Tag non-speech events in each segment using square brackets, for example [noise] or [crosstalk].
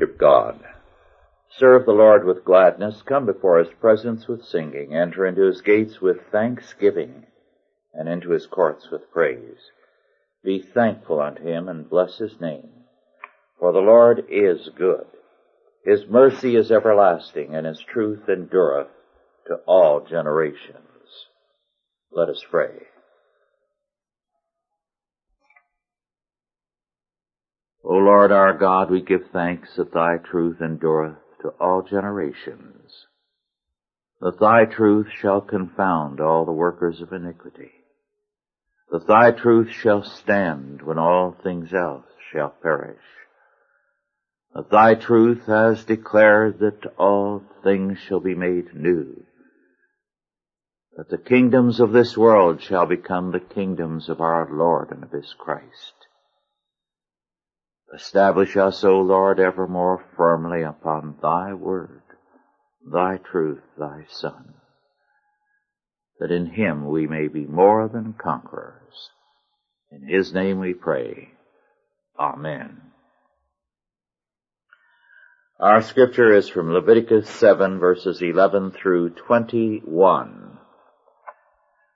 of God. Serve the Lord with gladness, come before his presence with singing, enter into his gates with thanksgiving, and into his courts with praise. Be thankful unto him and bless his name. For the Lord is good. His mercy is everlasting, and his truth endureth to all generations. Let us pray. O Lord our God, we give thanks that thy truth endureth to all generations, that thy truth shall confound all the workers of iniquity, that thy truth shall stand when all things else shall perish, that thy truth has declared that all things shall be made new, that the kingdoms of this world shall become the kingdoms of our Lord and of his Christ. Establish us, O Lord, ever more firmly upon thy word, thy truth, thy Son, that in him we may be more than conquerors. In his name we pray. Amen. Our scripture is from Leviticus 7 verses 11 through 21.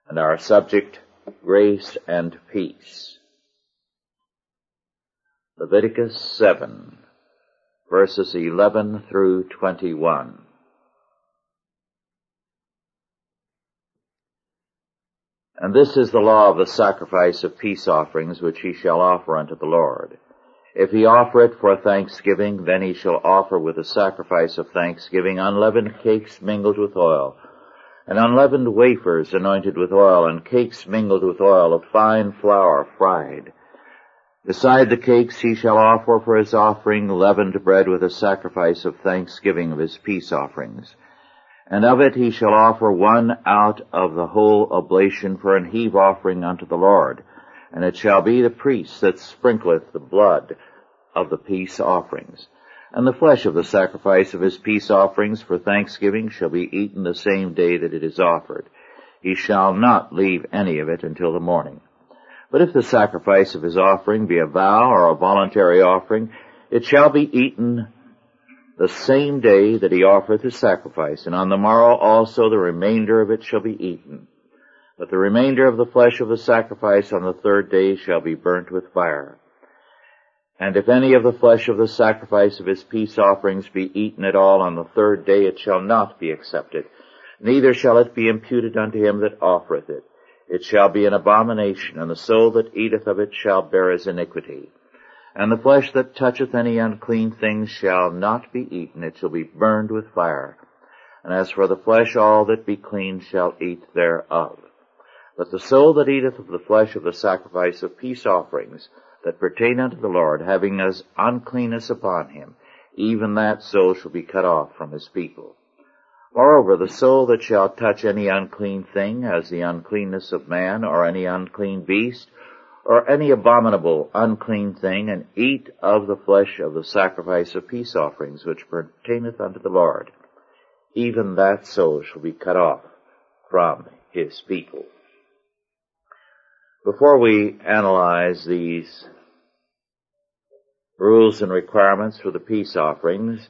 And our subject, grace and peace. Leviticus 7, verses 11 through 21. And this is the law of the sacrifice of peace offerings which he shall offer unto the Lord. If he offer it for thanksgiving, then he shall offer with the sacrifice of thanksgiving unleavened cakes mingled with oil, and unleavened wafers anointed with oil, and cakes mingled with oil of fine flour fried, Beside the cakes he shall offer for his offering leavened bread with a sacrifice of thanksgiving of his peace offerings. And of it he shall offer one out of the whole oblation for an heave offering unto the Lord. And it shall be the priest that sprinkleth the blood of the peace offerings. And the flesh of the sacrifice of his peace offerings for thanksgiving shall be eaten the same day that it is offered. He shall not leave any of it until the morning. But if the sacrifice of his offering be a vow or a voluntary offering, it shall be eaten the same day that he offereth his sacrifice, and on the morrow also the remainder of it shall be eaten. But the remainder of the flesh of the sacrifice on the third day shall be burnt with fire. And if any of the flesh of the sacrifice of his peace offerings be eaten at all on the third day, it shall not be accepted, neither shall it be imputed unto him that offereth it. It shall be an abomination, and the soul that eateth of it shall bear his iniquity. And the flesh that toucheth any unclean thing shall not be eaten, it shall be burned with fire. And as for the flesh, all that be clean shall eat thereof. But the soul that eateth of the flesh of the sacrifice of peace offerings that pertain unto the Lord, having as uncleanness upon him, even that soul shall be cut off from his people. Moreover, the soul that shall touch any unclean thing, as the uncleanness of man, or any unclean beast, or any abominable unclean thing, and eat of the flesh of the sacrifice of peace offerings, which pertaineth unto the Lord, even that soul shall be cut off from his people. Before we analyze these rules and requirements for the peace offerings,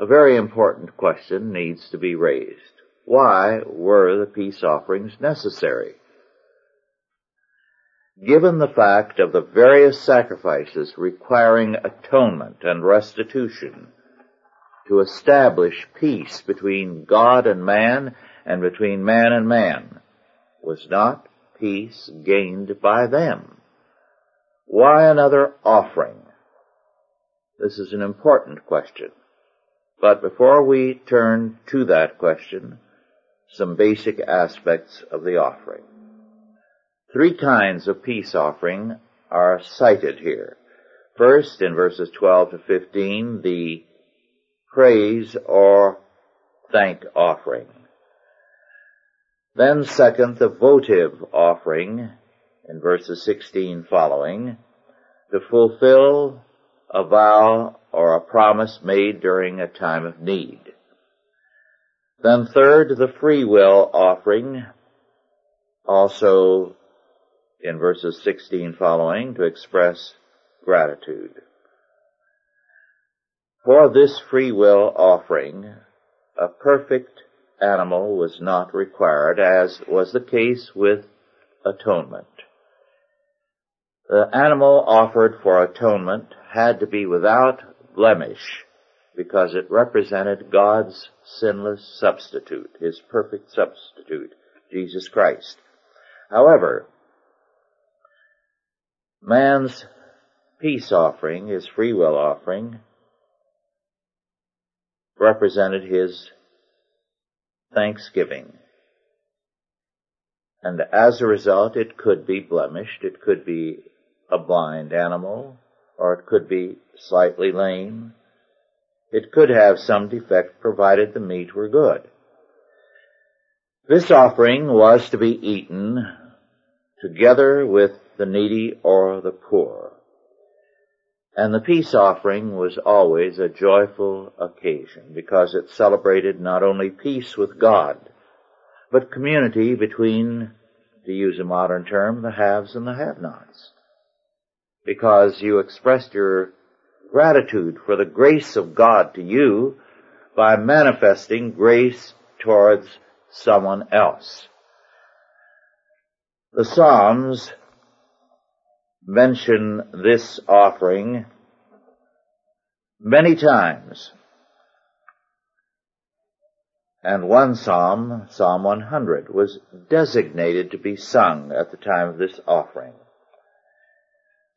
a very important question needs to be raised. Why were the peace offerings necessary? Given the fact of the various sacrifices requiring atonement and restitution to establish peace between God and man and between man and man, was not peace gained by them? Why another offering? This is an important question. But before we turn to that question, some basic aspects of the offering. Three kinds of peace offering are cited here. First, in verses 12 to 15, the praise or thank offering. Then second, the votive offering in verses 16 following to fulfill a vow or a promise made during a time of need. Then third, the free will offering, also in verses 16 following, to express gratitude. For this free will offering, a perfect animal was not required, as was the case with atonement. The animal offered for atonement had to be without blemish because it represented God's sinless substitute, His perfect substitute, Jesus Christ. However, man's peace offering, his free will offering, represented his thanksgiving. And as a result, it could be blemished, it could be a blind animal, or it could be slightly lame. It could have some defect provided the meat were good. This offering was to be eaten together with the needy or the poor. And the peace offering was always a joyful occasion because it celebrated not only peace with God, but community between, to use a modern term, the haves and the have-nots. Because you expressed your gratitude for the grace of God to you by manifesting grace towards someone else. The Psalms mention this offering many times. And one psalm, Psalm 100, was designated to be sung at the time of this offering.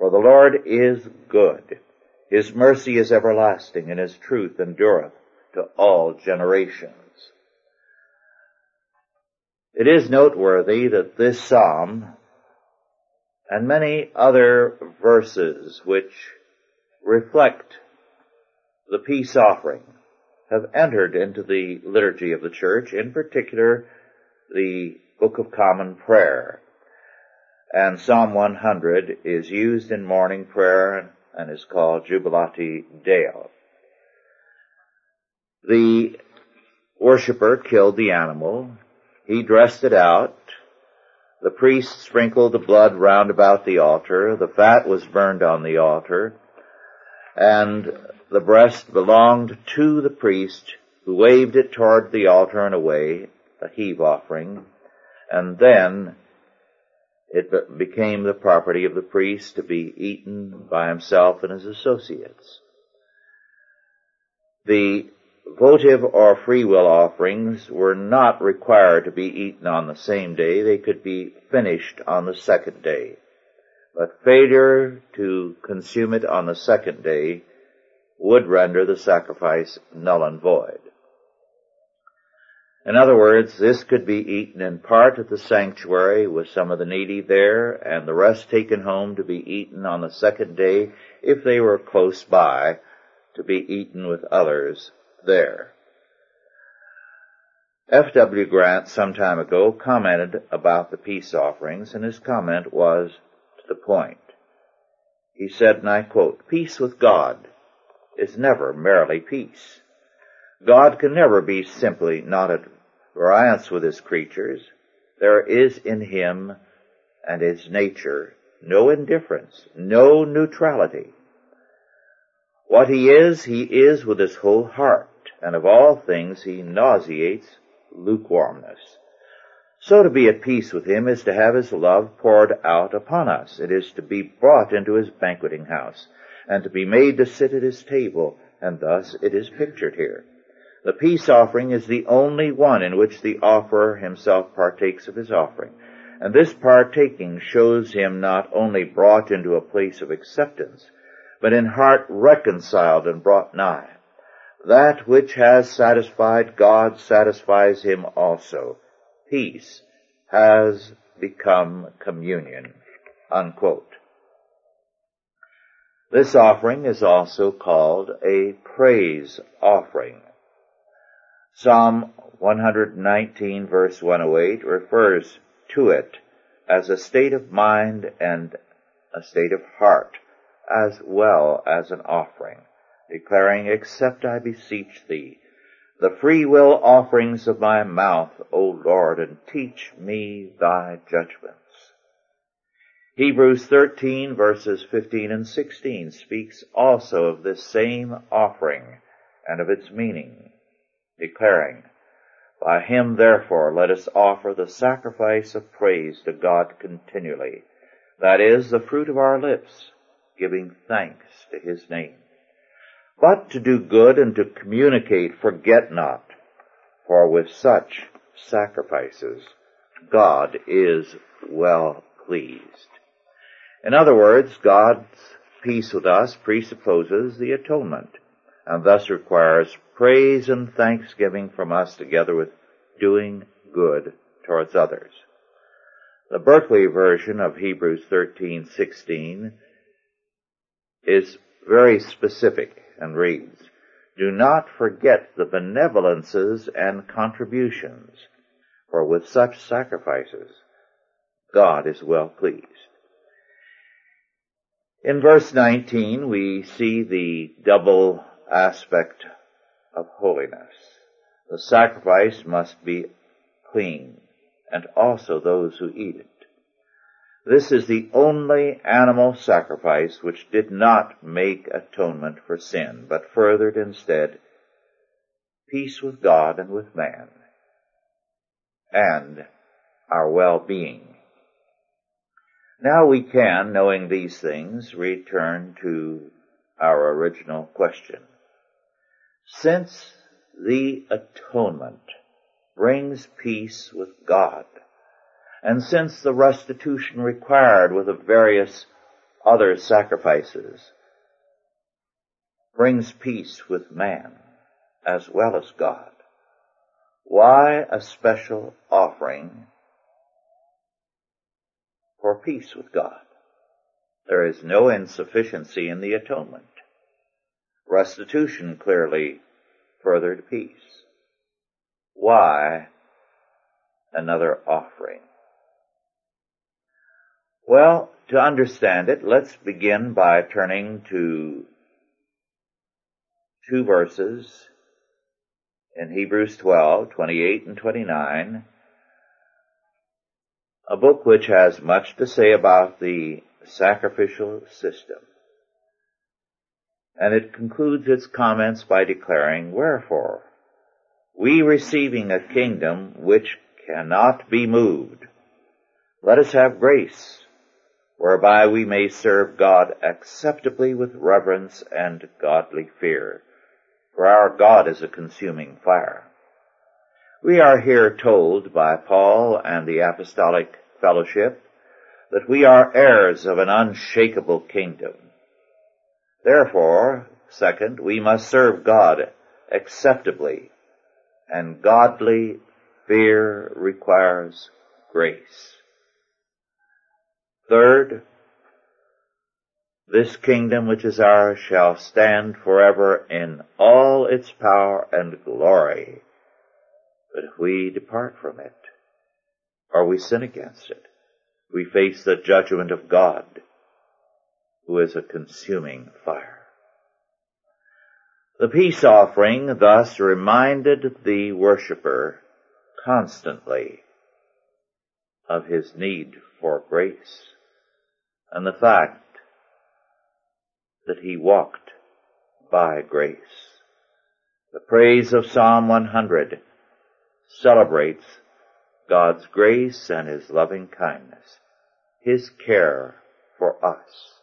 For the Lord is good. His mercy is everlasting and His truth endureth to all generations. It is noteworthy that this psalm and many other verses which reflect the peace offering have entered into the liturgy of the church, in particular the Book of Common Prayer. And Psalm 100 is used in morning prayer and is called Jubilate Deo. The worshipper killed the animal. He dressed it out the priest sprinkled the blood round about the altar. The fat was burned on the altar. And the breast belonged to the priest who waved it toward the altar and away, a heave offering. And then it became the property of the priest to be eaten by himself and his associates. The votive or free will offerings were not required to be eaten on the same day. They could be finished on the second day. But failure to consume it on the second day would render the sacrifice null and void. In other words, this could be eaten in part at the sanctuary with some of the needy there and the rest taken home to be eaten on the second day if they were close by to be eaten with others there. F.W. Grant some time ago commented about the peace offerings and his comment was to the point. He said, and I quote, peace with God is never merely peace. God can never be simply not at variance with his creatures. There is in him and his nature no indifference, no neutrality. What he is, he is with his whole heart and of all things he nauseates lukewarmness. So to be at peace with him is to have his love poured out upon us. It is to be brought into his banqueting house, and to be made to sit at his table, and thus it is pictured here. The peace offering is the only one in which the offerer himself partakes of his offering. And this partaking shows him not only brought into a place of acceptance, but in heart reconciled and brought nigh. That which has satisfied God satisfies him also. Peace has become communion. Unquote. This offering is also called a praise offering. Psalm 119 verse 108 refers to it as a state of mind and a state of heart, as well as an offering, declaring, Accept, I beseech thee, the free will offerings of my mouth, O Lord, and teach me thy judgments. Hebrews 13 verses 15 and 16 speaks also of this same offering and of its meaning, declaring, By him therefore let us offer the sacrifice of praise to God continually, that is, the fruit of our lips, giving thanks to his name. But to do good and to communicate forget not, for with such sacrifices God is well pleased. In other words, God's peace with us presupposes the atonement, and thus requires praise and thanksgiving from us together with doing good towards others. The Berkeley version of Hebrews 13:16 is very specific and reads, Do not forget the benevolences and contributions, for with such sacrifices God is well pleased. In verse 19 we see the double aspect of holiness. The sacrifice must be clean and also those who eat it. This is the only animal sacrifice which did not make atonement for sin, but furthered instead peace with God and with man, and our well-being. Now we can, knowing these things, return to our original question. Since the atonement brings peace with God. And since the restitution required with the various other sacrifices brings peace with man as well as God, why a special offering for peace with God? There is no insufficiency in the atonement. Restitution clearly furthered peace. Why another offering? Well, to understand it, let's begin by turning to two verses in Hebrews 12, 28 and 29, a book which has much to say about the sacrificial system. And it concludes its comments by declaring, Wherefore, we receiving a kingdom which cannot be moved. Let us have grace, whereby we may serve God acceptably with reverence and godly fear. For our God is a consuming fire. We are here told by Paul and the apostolic fellowship that we are heirs of an unshakable kingdom. Therefore, second, we must serve God acceptably and godly fear requires grace. Third, this kingdom which is ours shall stand forever in all its power and glory. But if we depart from it, or we sin against it, we face the judgment of God, who is a consuming fire. The peace offering thus reminded the worshiper constantly of his need for grace and the fact that he walked by grace. The praise of Psalm 100 celebrates God's grace and His loving kindness, His care for us.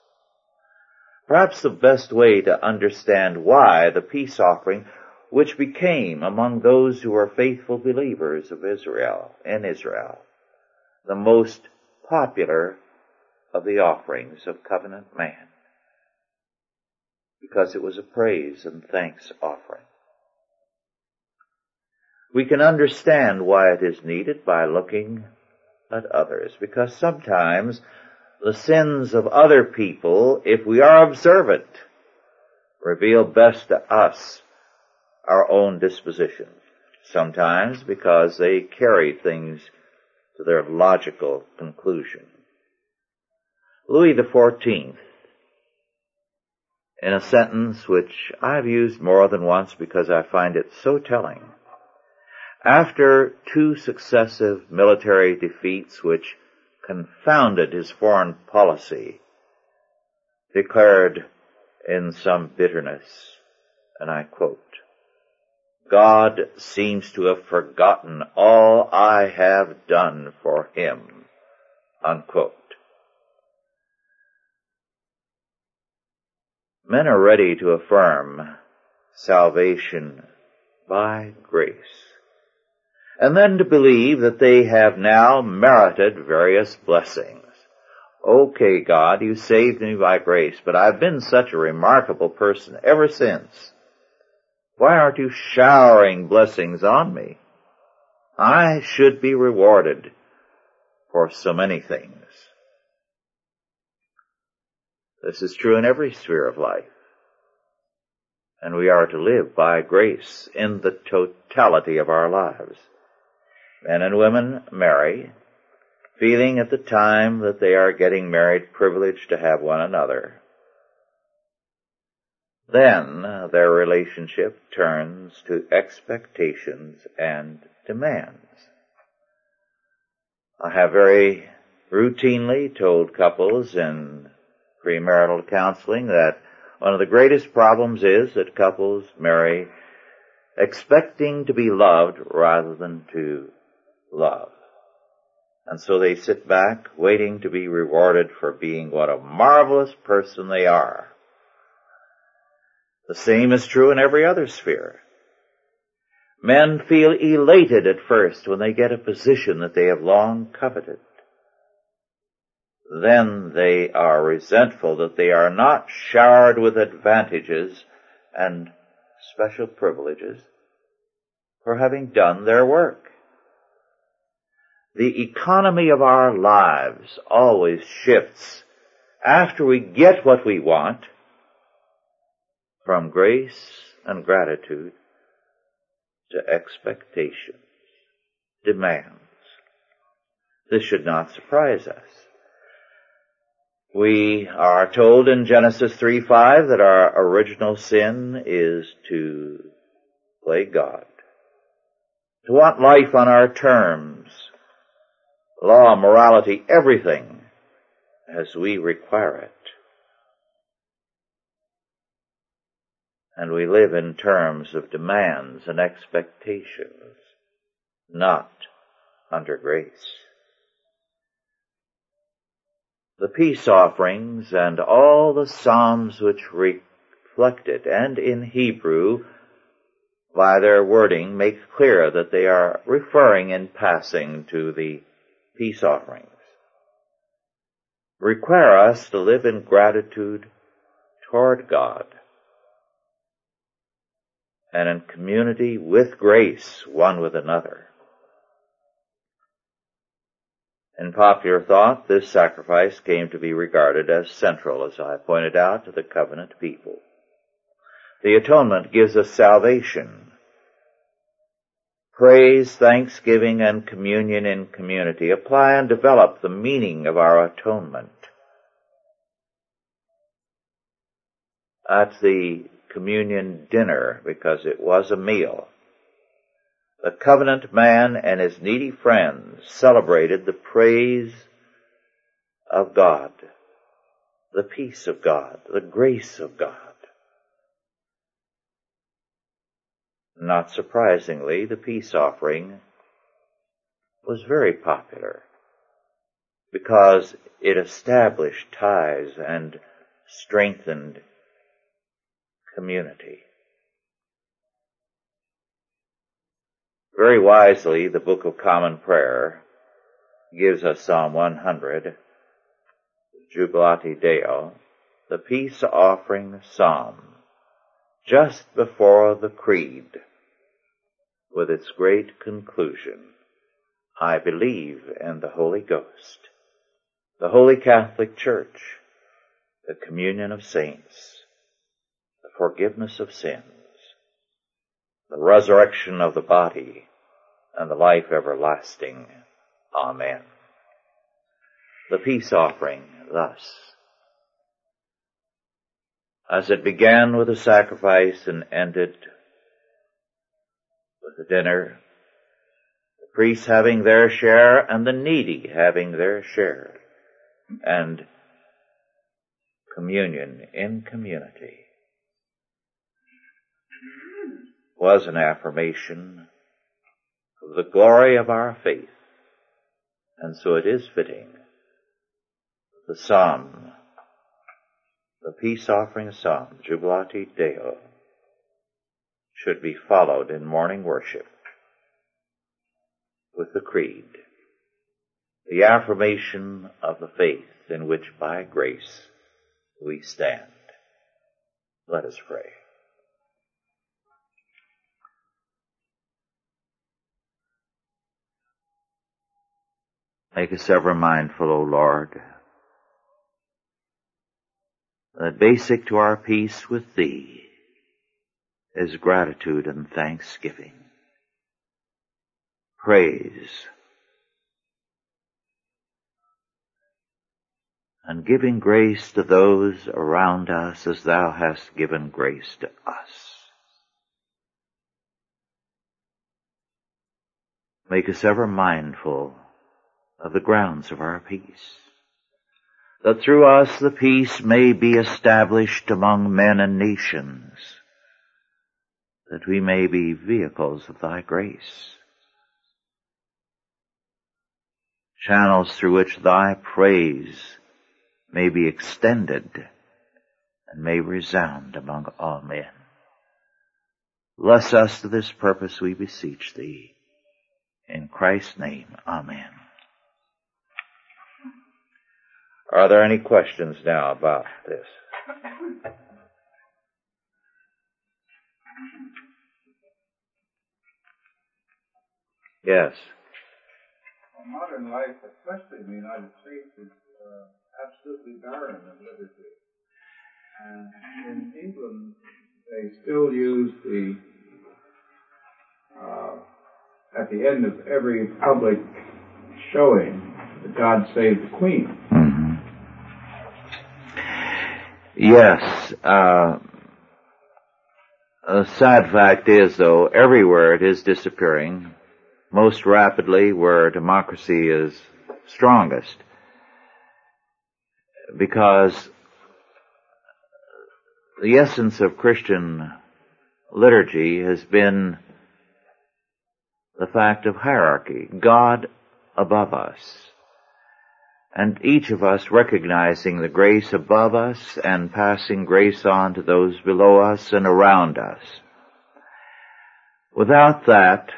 Perhaps the best way to understand why the peace offering, which became among those who were faithful believers of Israel, in Israel, the most popular of the offerings of covenant man, because it was a praise and thanks offering. We can understand why it is needed by looking at others, because sometimes the sins of other people, if we are observant, reveal best to us our own disposition. Sometimes because they carry things to their logical conclusion. Louis XIV, in a sentence which I've used more than once because I find it so telling, after two successive military defeats which confounded his foreign policy, declared in some bitterness, and I quote, God seems to have forgotten all I have done for him. Unquote. Men are ready to affirm salvation by grace, and then to believe that they have now merited various blessings. Okay, God, you saved me by grace, but I've been such a remarkable person ever since. Why aren't you showering blessings on me? I should be rewarded for so many things. This is true in every sphere of life. And we are to live by grace in the totality of our lives. Men and women marry, feeling at the time that they are getting married privileged to have one another. Then their relationship turns to expectations and demands. I have very routinely told couples in premarital counseling that one of the greatest problems is that couples marry expecting to be loved rather than to love. And so they sit back waiting to be rewarded for being what a marvelous person they are. The same is true in every other sphere. Men feel elated at first when they get a position that they have long coveted. Then they are resentful that they are not showered with advantages and special privileges for having done their work. The economy of our lives always shifts after we get what we want from grace and gratitude to expectations, demands. This should not surprise us. We are told in Genesis 3:5 that our original sin is to play God, to want life on our terms, law, morality, everything as we require it. and we live in terms of demands and expectations, not under grace. The peace offerings and all the psalms which reflect it, and in Hebrew, by their wording, make clear that they are referring in passing to the peace offerings. Require us to live in gratitude toward God and in community with grace one with another. In popular thought, this sacrifice came to be regarded as central, as I pointed out, to the covenant people. The atonement gives us salvation. Praise, thanksgiving, and communion in community apply and develop the meaning of our atonement. At the communion dinner because it was a meal. The covenant man and his needy friends celebrated the praise of God, the peace of God, the grace of God. Not surprisingly, the peace offering was very popular because it established ties and strengthened community. Very wisely, the Book of Common Prayer gives us Psalm 100, Jubilate Deo, the peace offering psalm, just before the creed, with its great conclusion, I believe in the Holy Ghost, the Holy Catholic Church, the communion of saints, the forgiveness of sins, the resurrection of the body, and the life everlasting. Amen. The peace offering thus. As it began with a sacrifice and ended a dinner, the priests having their share and the needy having their share, and communion in community. Was an affirmation of the glory of our faith. And so it is fitting the psalm, the peace offering psalm, Jubilate Deo, should be followed in morning worship with the creed, the affirmation of the faith in which by grace we stand. Let us pray. Make us ever mindful, O Lord, that basic to our peace with Thee is gratitude and thanksgiving, praise, and giving grace to those around us as Thou hast given grace to us. Make us ever mindful of the grounds of our peace. That through us the peace may be established among men and nations, that we may be vehicles of thy grace, channels through which thy praise may be extended and may resound among all men. Bless us to this purpose, we beseech thee. In Christ's name, Amen. Are there any questions now about this? Yes. Well, modern life, especially in the United States, is uh, absolutely barren of liturgy. And in England, they still use the, uh, at the end of every public showing, the God Save the Queen. Yes. Uh, a sad fact is, though, everywhere it is disappearing, most rapidly where democracy is strongest. Because the essence of Christian liturgy has been the fact of hierarchy. God above us and each of us recognizing the grace above us and passing grace on to those below us and around us. Without that,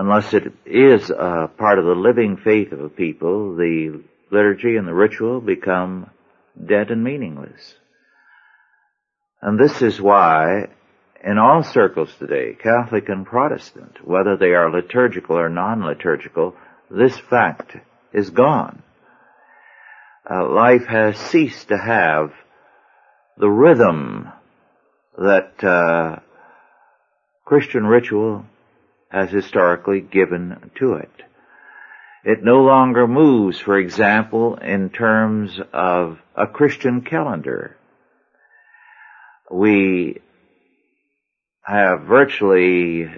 unless it is a part of the living faith of a people, the liturgy and the ritual become dead and meaningless. And this is why in all circles today, Catholic and Protestant, whether they are liturgical or non-liturgical, this fact is gone. Uh, life has ceased to have the rhythm that uh, Christian ritual has historically given to it. It no longer moves, for example, in terms of a Christian calendar. We have virtually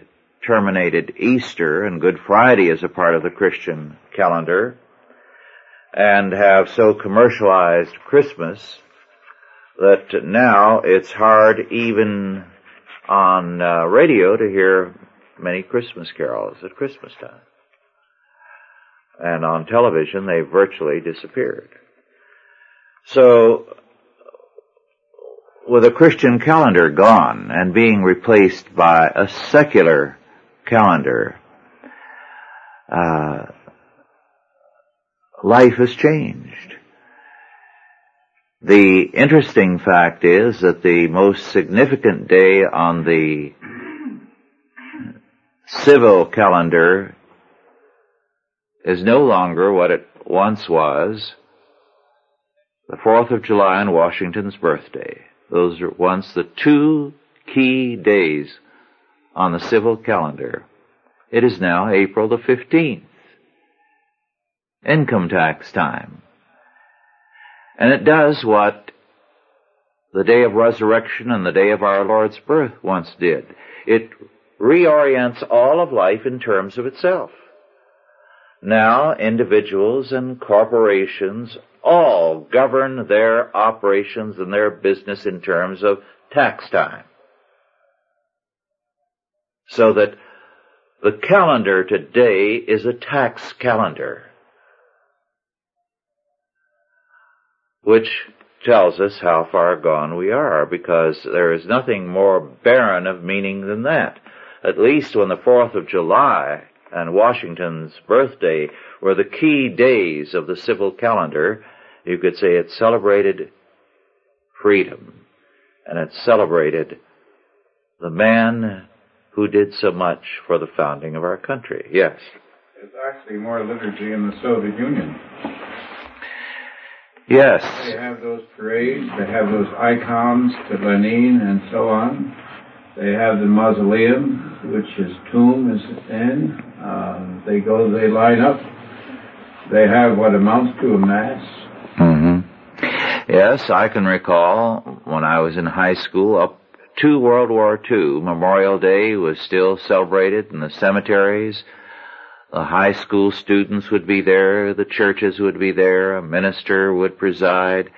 terminated Easter and Good Friday as a part of the Christian calendar and have so commercialized Christmas that now it's hard even on uh, radio to hear many Christmas carols at Christmas time. And on television they virtually disappeared. So with a Christian calendar gone and being replaced by a secular calendar, uh, life has changed. The interesting fact is that the most significant day on the civil calendar is no longer what it once was. The 4th of July and Washington's birthday. Those were once the two key days on the civil calendar. It is now April the 15th. Income tax time. And it does what the day of resurrection and the day of our Lord's birth once did. It reorients all of life in terms of itself. Now, individuals and corporations all govern their operations and their business in terms of tax time. So that the calendar today is a tax calendar. Which tells us how far gone we are because there is nothing more barren of meaning than that. At least when the 4th of July and Washington's birthday were the key days of the civil calendar, you could say it celebrated freedom and it celebrated the man who did so much for the founding of our country. Yes. There's actually more liturgy in the Soviet Union. Yes. They have those parades, they have those icons to Lenin and so on. They have the mausoleum, which his tomb is in. Uh, they go, they line up. They have what amounts to a mass. Mm-hmm. Yes, I can recall when I was in high school up to World War II, Memorial Day was still celebrated in the cemeteries. The high school students would be there, the churches would be there, a minister would preside,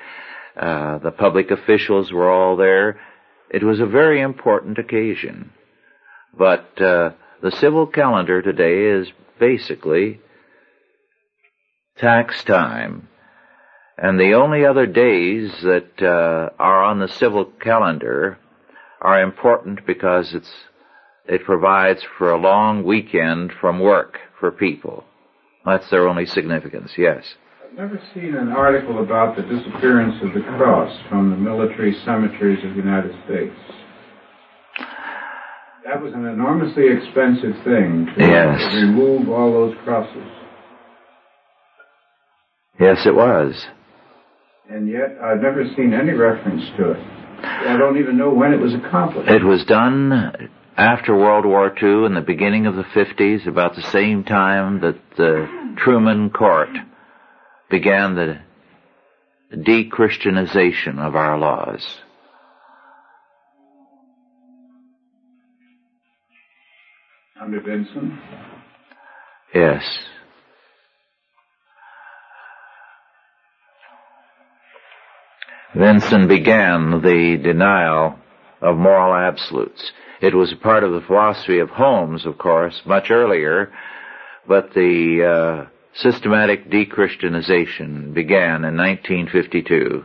uh, the public officials were all there. It was a very important occasion. But uh, the civil calendar today is basically tax time. And the only other days that uh, are on the civil calendar are important because it's it provides for a long weekend from work for people. That's their only significance, yes. I've never seen an article about the disappearance of the cross from the military cemeteries of the United States. That was an enormously expensive thing to yes. remove all those crosses. Yes, it was. And yet, I've never seen any reference to it. I don't even know when it was accomplished. It was done after World War II in the beginning of the 50s, about the same time that the Truman Court began the de-Christianization of our laws. Under Vinson? Yes. Vinson began the denial of moral absolutes. It was a part of the philosophy of Holmes, of course, much earlier, but the uh, systematic de-Christianization began in 1952.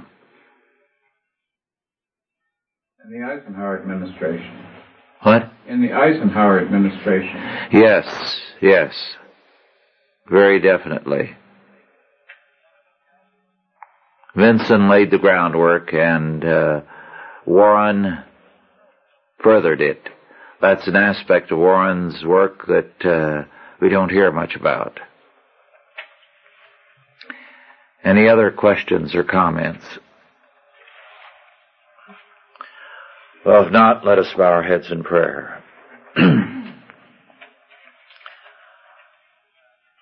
In the Eisenhower administration. What? In the Eisenhower administration. Yes, yes. Very definitely. Vinson laid the groundwork and uh, Warren furthered it. That's an aspect of Warren's work that uh, we don't hear much about. Any other questions or comments? Well, if not, let us bow our heads in prayer. [clears throat]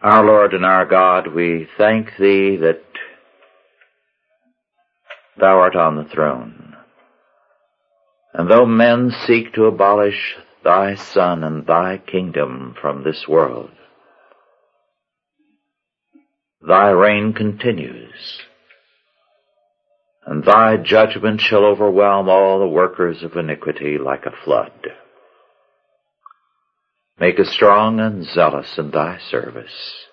our Lord and our God, we thank Thee that Thou art on the throne. And though men seek to abolish Thy Son and Thy kingdom from this world, Thy reign continues, and Thy judgment shall overwhelm all the workers of iniquity like a flood. Make us strong and zealous in Thy service,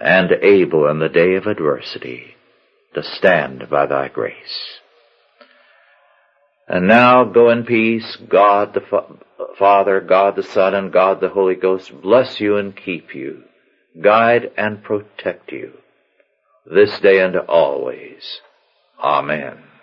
and able in the day of adversity to stand by thy grace. And now go in peace. God the Fa- Father, God the Son, and God the Holy Ghost bless you and keep you, guide and protect you this day and always. Amen.